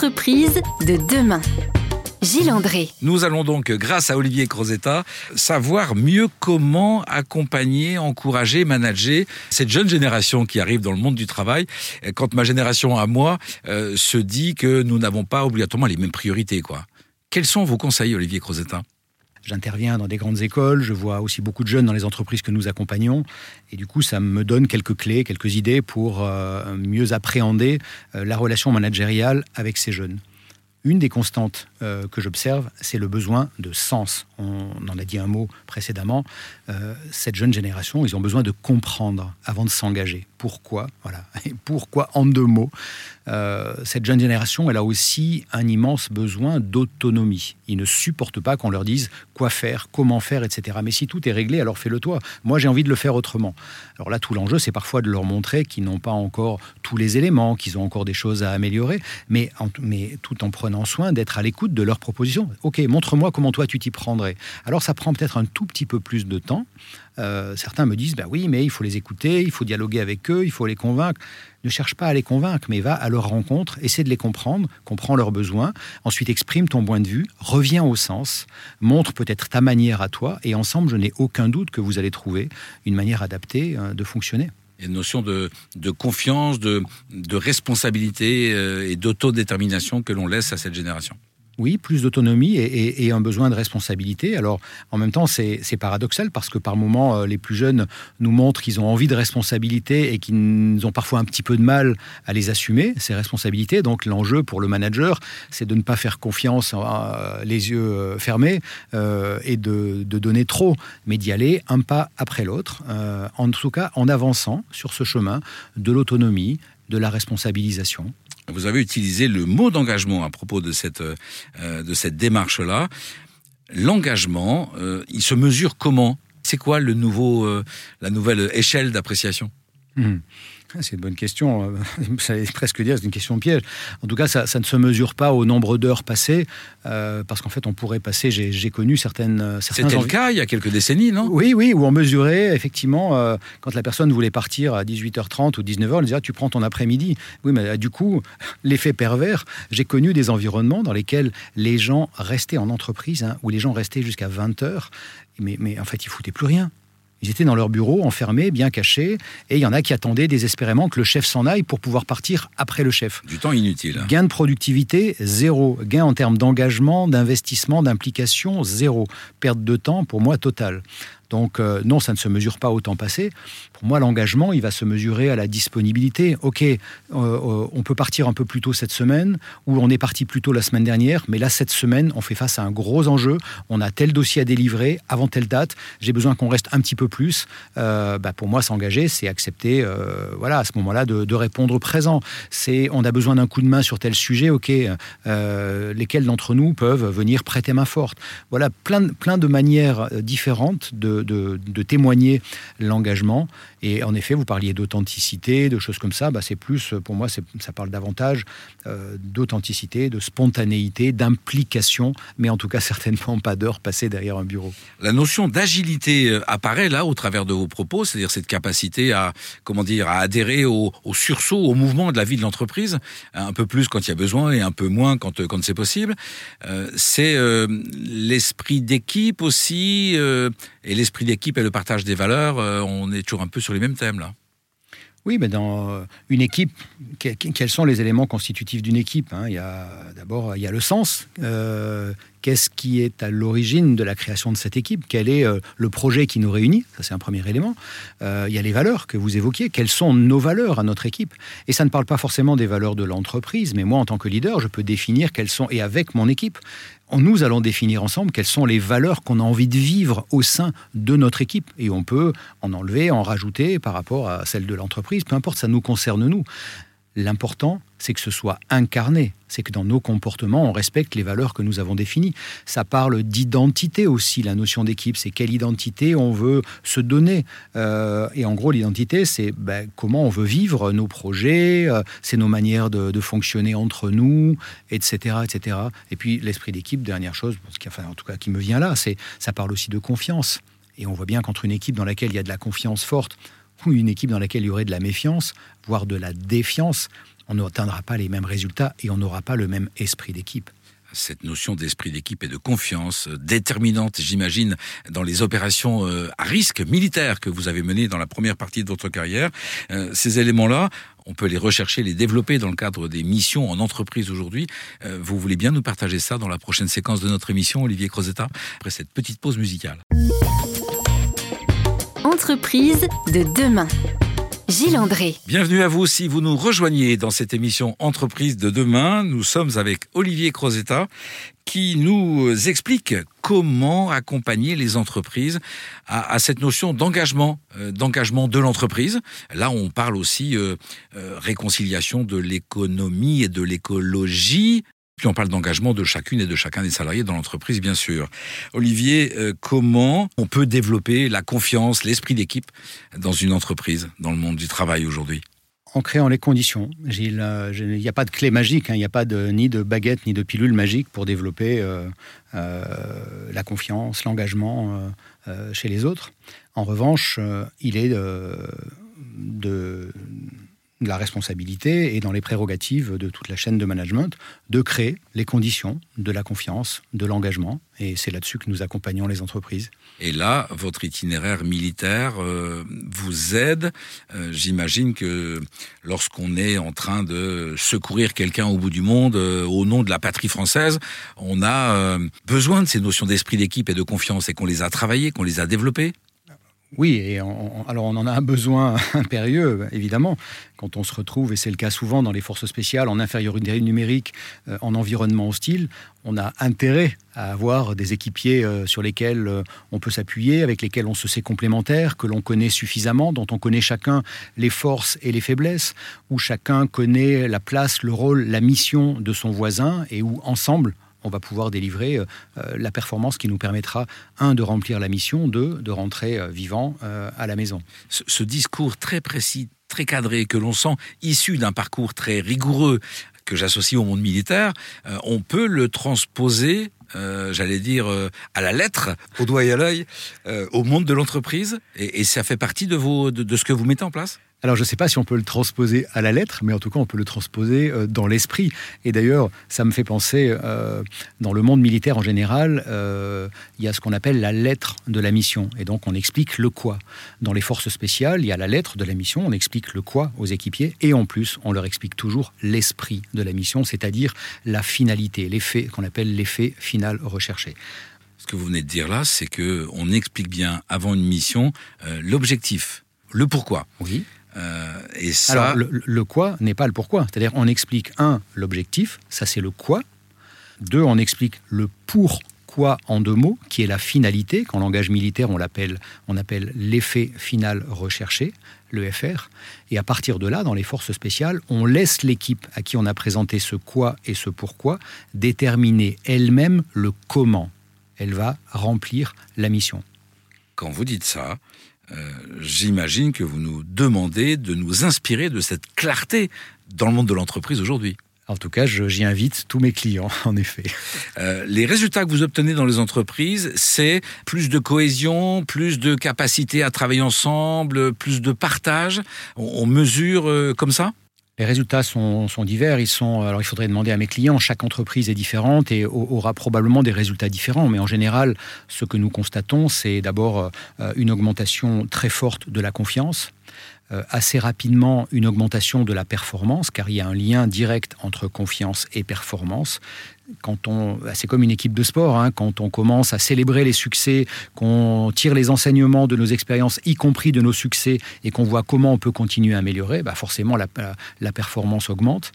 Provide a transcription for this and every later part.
De demain. Gilles André. Nous allons donc, grâce à Olivier Crozetta, savoir mieux comment accompagner, encourager, manager cette jeune génération qui arrive dans le monde du travail. Quand ma génération à moi euh, se dit que nous n'avons pas obligatoirement les mêmes priorités, quoi. Quels sont vos conseils, Olivier Crozetta? J'interviens dans des grandes écoles, je vois aussi beaucoup de jeunes dans les entreprises que nous accompagnons, et du coup, ça me donne quelques clés, quelques idées pour euh, mieux appréhender euh, la relation managériale avec ces jeunes. Une des constantes euh, que j'observe, c'est le besoin de sens. On en a dit un mot précédemment. Euh, cette jeune génération, ils ont besoin de comprendre avant de s'engager. Pourquoi? Voilà. Et pourquoi en deux mots? Euh, Cette jeune génération, elle a aussi un immense besoin d'autonomie. Ils ne supportent pas qu'on leur dise quoi faire, comment faire, etc. Mais si tout est réglé, alors fais-le toi. Moi, j'ai envie de le faire autrement. Alors là, tout l'enjeu, c'est parfois de leur montrer qu'ils n'ont pas encore tous les éléments, qu'ils ont encore des choses à améliorer, mais, mais tout en prenant en soin d'être à l'écoute de leurs propositions. Ok, montre-moi comment toi tu t'y prendrais. Alors ça prend peut-être un tout petit peu plus de temps. Euh, certains me disent, bah oui, mais il faut les écouter, il faut dialoguer avec eux, il faut les convaincre. Ne cherche pas à les convaincre, mais va à leur rencontre, essaie de les comprendre, comprends leurs besoins, ensuite exprime ton point de vue, reviens au sens, montre peut-être ta manière à toi, et ensemble, je n'ai aucun doute que vous allez trouver une manière adaptée euh, de fonctionner. Il y a une notion de, confiance, de, de responsabilité euh, et d'autodétermination que l'on laisse à cette génération oui, plus d'autonomie et, un besoin de responsabilité. Alors, en même temps, c'est paradoxal parce que par moments, euh, les plus jeunes nous montrent qu'ils ont envie de responsabilité et qu'ils ont parfois un petit peu de mal à les assumer, ces responsabilités. Donc, l'enjeu pour le manager, c'est de ne pas faire confiance euh, les yeux euh, fermés et de, donner trop, mais d'y aller un pas après l'autre, en tout cas en avançant sur ce chemin de l'autonomie, de la responsabilisation. Vous avez utilisé le mot d'engagement à propos de cette, euh, de cette démarche-là. L'engagement, euh, il se mesure comment? C'est quoi le nouveau, euh, la nouvelle échelle d'appréciation? Hmm. C'est une bonne question. Ça allait presque dire c'est une question piège. En tout cas, ça, ne se mesure pas au nombre d'heures passées, euh, parce qu'en fait, on pourrait passer. J'ai connu certaines. Euh, C'était le cas il y a quelques décennies, non? Oui, oui, où on mesurait effectivement euh, quand la personne voulait partir à 18h30 ou 19h, on disait ah, tu prends ton après-midi. Oui, mais du coup, l'effet pervers. J'ai connu des environnements dans lesquels les gens restaient en entreprise, hein, où les gens restaient jusqu'à 20h, mais, mais en fait, ils foutaient plus rien. Ils étaient dans leur bureau, enfermés, bien cachés, et il y en a qui attendaient désespérément que le chef s'en aille pour pouvoir partir après le chef. Du temps inutile. Gain de productivité, zéro. Gain en termes d'engagement, d'investissement, d'implication, zéro. Perte de temps, pour moi, totale. Donc euh, non, ça ne se mesure pas au temps passé. Pour moi, l'engagement, il va se mesurer à la disponibilité. Ok, euh, euh, on peut partir un peu plus tôt cette semaine, ou on est parti plus tôt la semaine dernière, mais là, cette semaine, on fait face à un gros enjeu. On a tel dossier à délivrer avant telle date. J'ai besoin qu'on reste un petit peu plus. Bah, pour moi, s'engager, c'est accepter, voilà, à ce moment-là, de, répondre présent. C'est, on a besoin d'un coup de main sur tel sujet. Ok, lesquels d'entre nous peuvent venir prêter main forte. Voilà, plein, plein de manières différentes de, témoigner l'engagement. Et en effet, vous parliez d'authenticité, de choses comme ça. Bah, c'est plus, pour moi, ça parle davantage euh, d'authenticité, de spontanéité, d'implication, mais en tout cas certainement pas d'heures passées derrière un bureau. La notion d'agilité euh, apparaît là au travers de vos propos, c'est-à-dire cette capacité à, comment dire, à adhérer au, sursaut, au mouvement de la vie de l'entreprise, un peu plus quand il y a besoin et un peu moins quand, quand c'est possible. Euh, c'est l'esprit d'équipe aussi et l'esprit d'équipe et le partage des valeurs, euh, on est toujours un peu sur les mêmes thèmes là. Oui, mais dans euh, une équipe, quels sont les éléments constitutifs d'une équipe hein? Il y a d'abord il y a le sens. Euh, qu'est-ce qui est à l'origine de la création de cette équipe? Quel est le projet qui nous réunit? Ça, c'est un premier élément. il y a les valeurs que vous évoquiez. Quelles sont nos valeurs à notre équipe? Et ça ne parle pas forcément des valeurs de l'entreprise, mais moi, en tant que leader, je peux définir quelles sont, et avec mon équipe, nous allons définir ensemble quelles sont les valeurs qu'on a envie de vivre au sein de notre équipe. Et on peut en enlever, en rajouter par rapport à celle de l'entreprise. Peu importe, ça nous concerne nous. L'important, c'est que ce soit incarné, c'est que dans nos comportements, on respecte les valeurs que nous avons définies. Ça parle d'identité aussi, la notion d'équipe, c'est quelle identité on veut se donner. Euh, et en gros, l'identité, c'est ben, comment on veut vivre nos projets, euh, c'est nos manières de, fonctionner entre nous, etc. etc. Et puis l'esprit d'équipe, dernière chose, en tout cas qui me vient là, c'est ça parle aussi de confiance. Et on voit bien qu'entre une équipe dans laquelle il y a de la confiance forte, ou une équipe dans laquelle il y aurait de la méfiance, voire de la défiance, on n'atteindra pas les mêmes résultats et on n'aura pas le même esprit d'équipe cette notion d'esprit d'équipe et de confiance euh, déterminante, j'imagine, dans les opérations euh, à risque militaires que vous avez menées dans la première partie de votre carrière. Euh, ces éléments-là, on peut les rechercher, les développer dans le cadre des missions en entreprise aujourd'hui. Vous voulez bien nous partager ça dans la prochaine séquence de notre émission, Olivier Crozetta, après cette petite pause musicale. Entreprise de demain. Gilles André. Bienvenue à vous si vous nous rejoignez dans cette émission Entreprise de demain. Nous sommes avec Olivier Crozetta qui nous explique comment accompagner les entreprises à, cette notion d'engagement, euh, d'engagement de l'entreprise. Là, on parle aussi euh, euh, réconciliation de l'économie et de l'écologie, puis on parle d'engagement de chacune et de chacun des salariés dans l'entreprise, bien sûr. Olivier, euh, comment on peut développer la confiance, l'esprit d'équipe dans une entreprise, dans le monde du travail aujourd'hui? En créant les conditions. Euh, il n'y a pas de clé magique, hein. il n'y a pas de, ni de baguette ni de pilule magique pour développer euh, la confiance, l'engagement chez les autres. En revanche, il est de la responsabilité et dans les prérogatives de toute la chaîne de management de créer les conditions de la confiance, de l'engagement. Et c'est là-dessus que nous accompagnons les entreprises. Et là, votre itinéraire militaire euh, vous aide. Euh, j'imagine que lorsqu'on est en train de secourir quelqu'un au bout du monde euh, au nom de la patrie française, on a besoin de ces notions d'esprit d'équipe et de confiance et qu'on les a travaillées, qu'on les a développées. Oui, et alors on en a un besoin impérieux, évidemment, quand on se retrouve, et c'est le cas souvent dans les forces spéciales, en infériorité numérique, euh, en environnement hostile, on a intérêt à avoir des équipiers euh, sur lesquels euh, on peut s'appuyer, avec lesquels on se sait complémentaires, que l'on connaît suffisamment, dont on connaît chacun les forces et les faiblesses, où chacun connaît la place, le rôle, la mission de son voisin, et où ensemble, on va pouvoir délivrer euh, euh, la performance qui nous permettra, un, de remplir la mission, deux, de rentrer euh, vivant à la maison. Ce, discours très précis, très cadré, que l'on sent issu d'un parcours très rigoureux que j'associe au monde militaire, on peut le transposer j'allais dire, à la lettre, au doigt et à l'œil, au monde de l'entreprise et, ça fait partie de, vos, de, ce que vous mettez en place? Alors je ne sais pas si on peut le transposer à la lettre, mais en tout cas on peut le transposer euh, dans l'esprit. Et d'ailleurs, ça me fait penser, euh, dans le monde militaire en général, euh, il y a ce qu'on appelle la lettre de la mission. Et donc on explique le quoi. Dans les forces spéciales, il y a la lettre de la mission, on explique le quoi aux équipiers, et en plus on leur explique toujours l'esprit de la mission, c'est-à-dire la finalité, l'effet qu'on appelle l'effet final recherché. Ce que vous venez de dire là, c'est que on explique bien avant une mission l'objectif, le pourquoi. Oui. Euh, et. Alors, le, quoi n'est pas le pourquoi. C'est-à-dire, on explique, un, l'objectif, ça c'est le quoi. Deux, on explique le pourquoi en deux mots, qui est la finalité. Qu'en langage militaire, on l'appelle, on appelle l'effet final recherché, le FR. Et à partir de là, dans les forces spéciales, on laisse l'équipe à qui on a présenté ce quoi et ce pourquoi déterminer elle-même le comment elle va remplir la mission. Quand vous dites ça, euh, j'imagine que vous nous demandez de nous inspirer de cette clarté dans le monde de l'entreprise aujourd'hui. En tout cas, j'y invite tous mes clients, en effet. Euh, les résultats que vous obtenez dans les entreprises, c'est plus de cohésion, plus de capacité à travailler ensemble, plus de partage. On, mesure euh, comme ça? Les résultats sont, divers. Ils sont, alors il faudrait demander à mes clients. Chaque entreprise est différente et aura probablement des résultats différents. Mais en général, ce que nous constatons, c'est d'abord euh, une augmentation très forte de la confiance, assez rapidement une augmentation de la performance, car il y a un lien direct entre confiance et performance. Quand on, bah, c'est comme une équipe de sport, hein, quand on commence à célébrer les succès, qu'on tire les enseignements de nos expériences, y compris de nos succès, et qu'on voit comment on peut continuer à améliorer, bah forcément la performance augmente.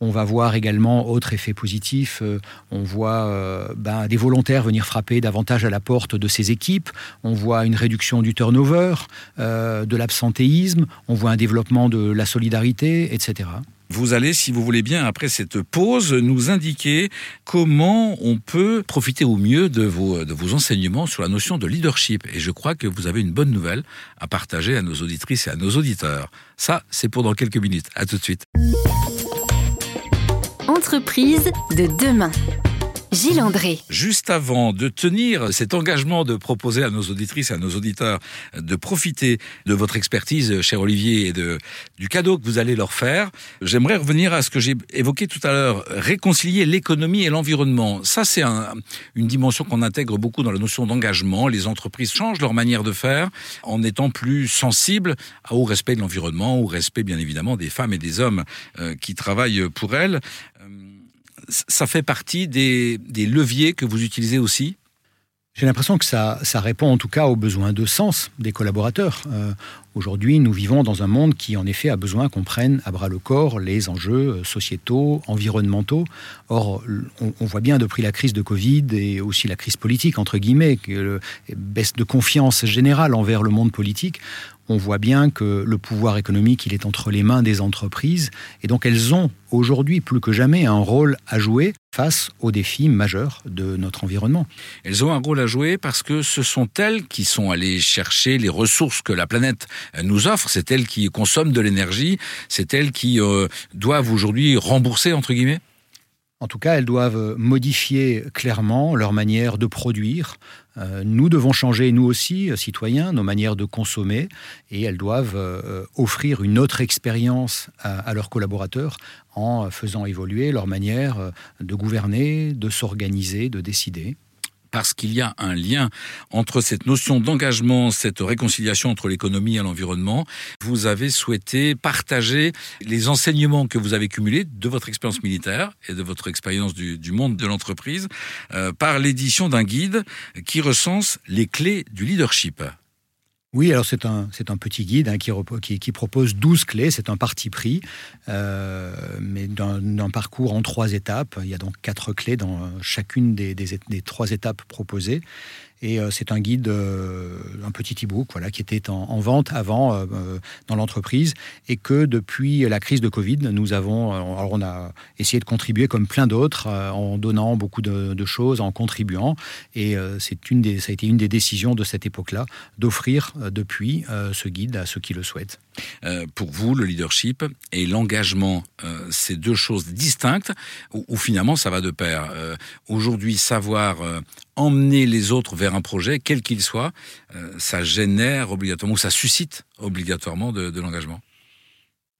On va voir également, autre effet positif, euh, on voit euh, ben, des volontaires venir frapper davantage à la porte de ces équipes, on voit une réduction du turnover, euh, de l'absentéisme, on voit un développement de la solidarité, etc. Vous allez, si vous voulez bien, après cette pause, nous indiquer comment on peut profiter au mieux de vos, de vos enseignements sur la notion de leadership. Et je crois que vous avez une bonne nouvelle à partager à nos auditrices et à nos auditeurs. Ça, c'est pour dans quelques minutes. À tout de suite entreprise de demain. Gilles André. Juste avant de tenir cet engagement de proposer à nos auditrices et à nos auditeurs de profiter de votre expertise, cher Olivier, et de, du cadeau que vous allez leur faire, j'aimerais revenir à ce que j'ai évoqué tout à l'heure, réconcilier l'économie et l'environnement. Ça, c'est un, une dimension qu'on intègre beaucoup dans la notion d'engagement. Les entreprises changent leur manière de faire en étant plus sensibles au respect de l'environnement, au respect bien évidemment des femmes et des hommes euh, qui travaillent pour elles. Ça fait partie des, leviers que vous utilisez aussi? J'ai l'impression que ça, répond en tout cas aux besoins de sens des collaborateurs. Euh, Aujourd'hui, nous vivons dans un monde qui, en effet, a besoin qu'on prenne à bras le corps les enjeux euh, sociétaux, environnementaux. Or, on, voit bien depuis la crise de Covid et aussi la crise politique, entre guillemets, baisse de confiance générale envers le monde politique, on voit bien que le pouvoir économique, il est entre les mains des entreprises, et donc elles ont aujourd'hui plus que jamais un rôle à jouer face aux défis majeurs de notre environnement. Elles ont un rôle à jouer parce que ce sont elles qui sont allées chercher les ressources que la planète nous offre, c'est elles qui consomment de l'énergie, c'est elles qui euh, doivent aujourd'hui rembourser, entre guillemets en tout cas, elles doivent modifier clairement leur manière de produire. Euh, nous devons changer, nous aussi, citoyens, nos manières de consommer, et elles doivent euh, offrir une autre expérience à, leurs collaborateurs en faisant évoluer leur manière de gouverner, de s'organiser, de décider parce qu'il y a un lien entre cette notion d'engagement, cette réconciliation entre l'économie et l'environnement. Vous avez souhaité partager les enseignements que vous avez cumulés de votre expérience militaire et de votre expérience du, monde de l'entreprise euh, par l'édition d'un guide qui recense les clés du leadership. Oui, alors c'est un, petit guide hein, qui, propose 12 clés, c'est un parti pris, euh, mais d'un parcours en trois étapes. Il y a donc quatre clés dans chacune des, des, trois étapes proposées. Et euh, c'est un guide, euh, un petit e-book, qui était en, en vente avant dans l'entreprise et que depuis la crise de Covid, nous avons, alors on a essayé de contribuer comme plein d'autres en donnant beaucoup de, de, choses, en contribuant. Et c'est une des, ça a été une des décisions de cette époque-là d'offrir depuis ce guide à ceux qui le souhaitent. Euh, pour vous, le leadership et l'engagement, euh, c'est deux choses distinctes ou, finalement ça va de pair. Euh, Aujourd'hui, savoir emmener les autres vers un projet, quel qu'il soit, ça génère obligatoirement, ça suscite obligatoirement de l'engagement.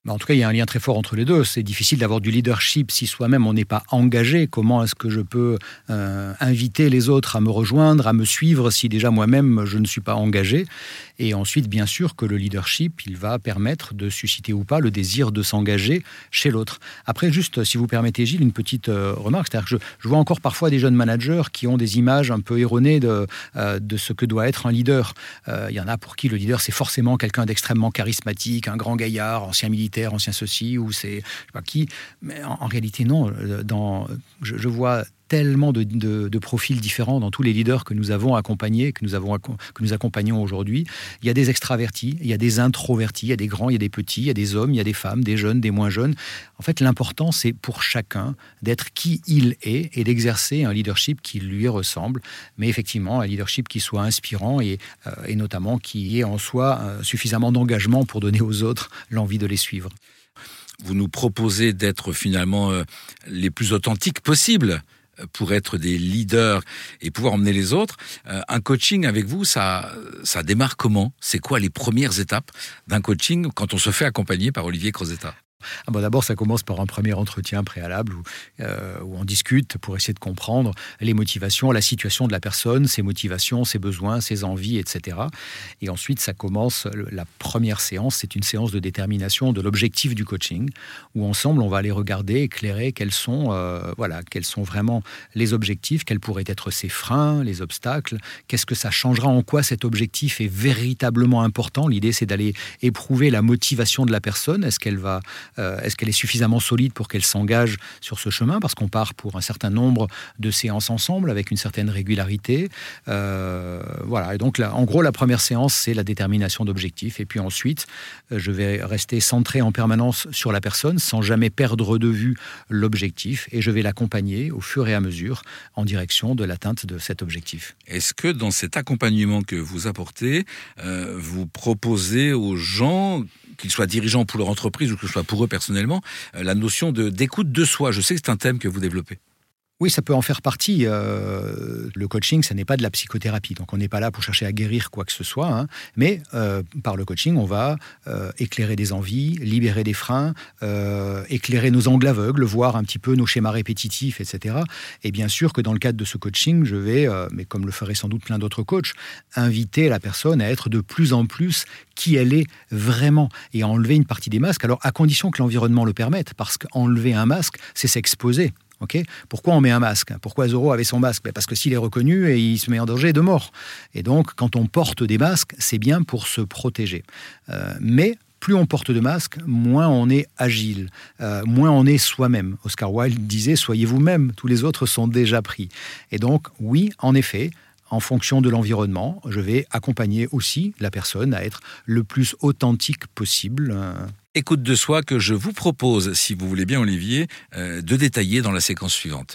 En tout cas, il y a un lien très fort entre les deux. C'est difficile d'avoir du leadership si soi-même on n'est pas engagé. Comment est-ce que je peux euh, inviter les autres à me rejoindre, à me suivre si déjà moi-même je ne suis pas engagé? Et ensuite, bien sûr que le leadership, il va permettre de susciter ou pas le désir de s'engager chez l'autre. Après, juste, si vous permettez, Gilles, une petite euh, remarque. C'est-à-dire que je, vois encore parfois des jeunes managers qui ont des images un peu erronées de, euh, de ce que doit être un leader. Il y en a pour qui le leader, c'est forcément quelqu'un d'extrêmement charismatique, un grand gaillard, ancien militaire ancien ceci, ou c'est je sais pas qui. Mais en, réalité, non. Dans, je, je vois tellement de, profils différents dans tous les leaders que nous avons accompagnés, que nous, avons, que nous accompagnons aujourd'hui. Il y a des extravertis, il y a des introvertis, il y a des grands, il y a des petits, il y a des hommes, il y a des femmes, des jeunes, des moins jeunes. En fait, l'important, c'est pour chacun d'être qui il est et d'exercer un leadership qui lui ressemble, mais effectivement un leadership qui soit inspirant et, euh, notamment qui ait en soi euh, suffisamment d'engagement pour donner aux autres l'envie de les suivre. Vous nous proposez d'être finalement euh, les plus authentiques possibles pour être des leaders et pouvoir emmener les autres. Euh, un coaching avec vous, ça, ça démarre comment? C'est quoi les premières étapes d'un coaching quand on se fait accompagner par Olivier Crozetta? Ah D'abord, ça commence par un premier entretien préalable où, euh, où, on discute pour essayer de comprendre les motivations, la situation de la personne, ses motivations, ses besoins, ses envies, etc. Et ensuite, ça commence, la première séance, c'est une séance de détermination de l'objectif du coaching, où ensemble, on va aller regarder, éclairer quels sont, euh, voilà, quels sont vraiment les objectifs, quels pourraient être ses freins, les obstacles, qu'est-ce que ça changera, en quoi cet objectif est véritablement important. L'idée, c'est d'aller éprouver la motivation de la personne. Est-ce qu'elle va euh, Est-ce qu'elle est suffisamment solide pour qu'elle s'engage sur ce chemin? Parce qu'on part pour un certain nombre de séances ensemble avec une certaine régularité. Euh, voilà. Et donc, là, en gros, la première séance, c'est la détermination d'objectifs. Et puis ensuite, euh, je vais rester centré en permanence sur la personne sans jamais perdre de vue l'objectif. Et je vais l'accompagner au fur et à mesure en direction de l'atteinte de cet objectif. Est-ce que dans cet accompagnement que vous apportez, vous proposez aux gens qu'ils soient dirigeants pour leur entreprise ou que ce soit pour eux personnellement, euh, la notion d'écoute de, de, soi. Je sais que c'est un thème que vous développez. Oui, ça peut en faire partie. Euh, le coaching, ce n'est pas de la psychothérapie. Donc, on n'est pas là pour chercher à guérir quoi que ce soit. Hein. Mais euh, par le coaching, on va euh, éclairer des envies, libérer des freins, éclairer nos angles aveugles, voir un petit peu nos schémas répétitifs, etc. Et bien sûr que dans le cadre de ce coaching, je vais, mais comme le ferait sans doute plein d'autres coachs, inviter la personne à être de plus en plus qui elle est vraiment et à enlever une partie des masques. Alors, à condition que l'environnement le permette, parce qu'enlever un masque, c'est s'exposer. Pourquoi on met un masque? Pourquoi Zoro avait son masque? Ben, Parce que s'il est reconnu, et il se met en danger de mort. Et donc, quand on porte des masques, c'est bien pour se protéger. Euh, mais plus on porte de masques, moins on est agile, euh, moins on est soi-même. Oscar Wilde disait Soyez vous-même, tous les autres sont déjà pris. Et donc, oui, en effet, en fonction de l'environnement, je vais accompagner aussi la personne à être le plus authentique possible. Euh, écoute de soi que je vous propose, si vous voulez bien Olivier, euh, de détailler dans la séquence suivante.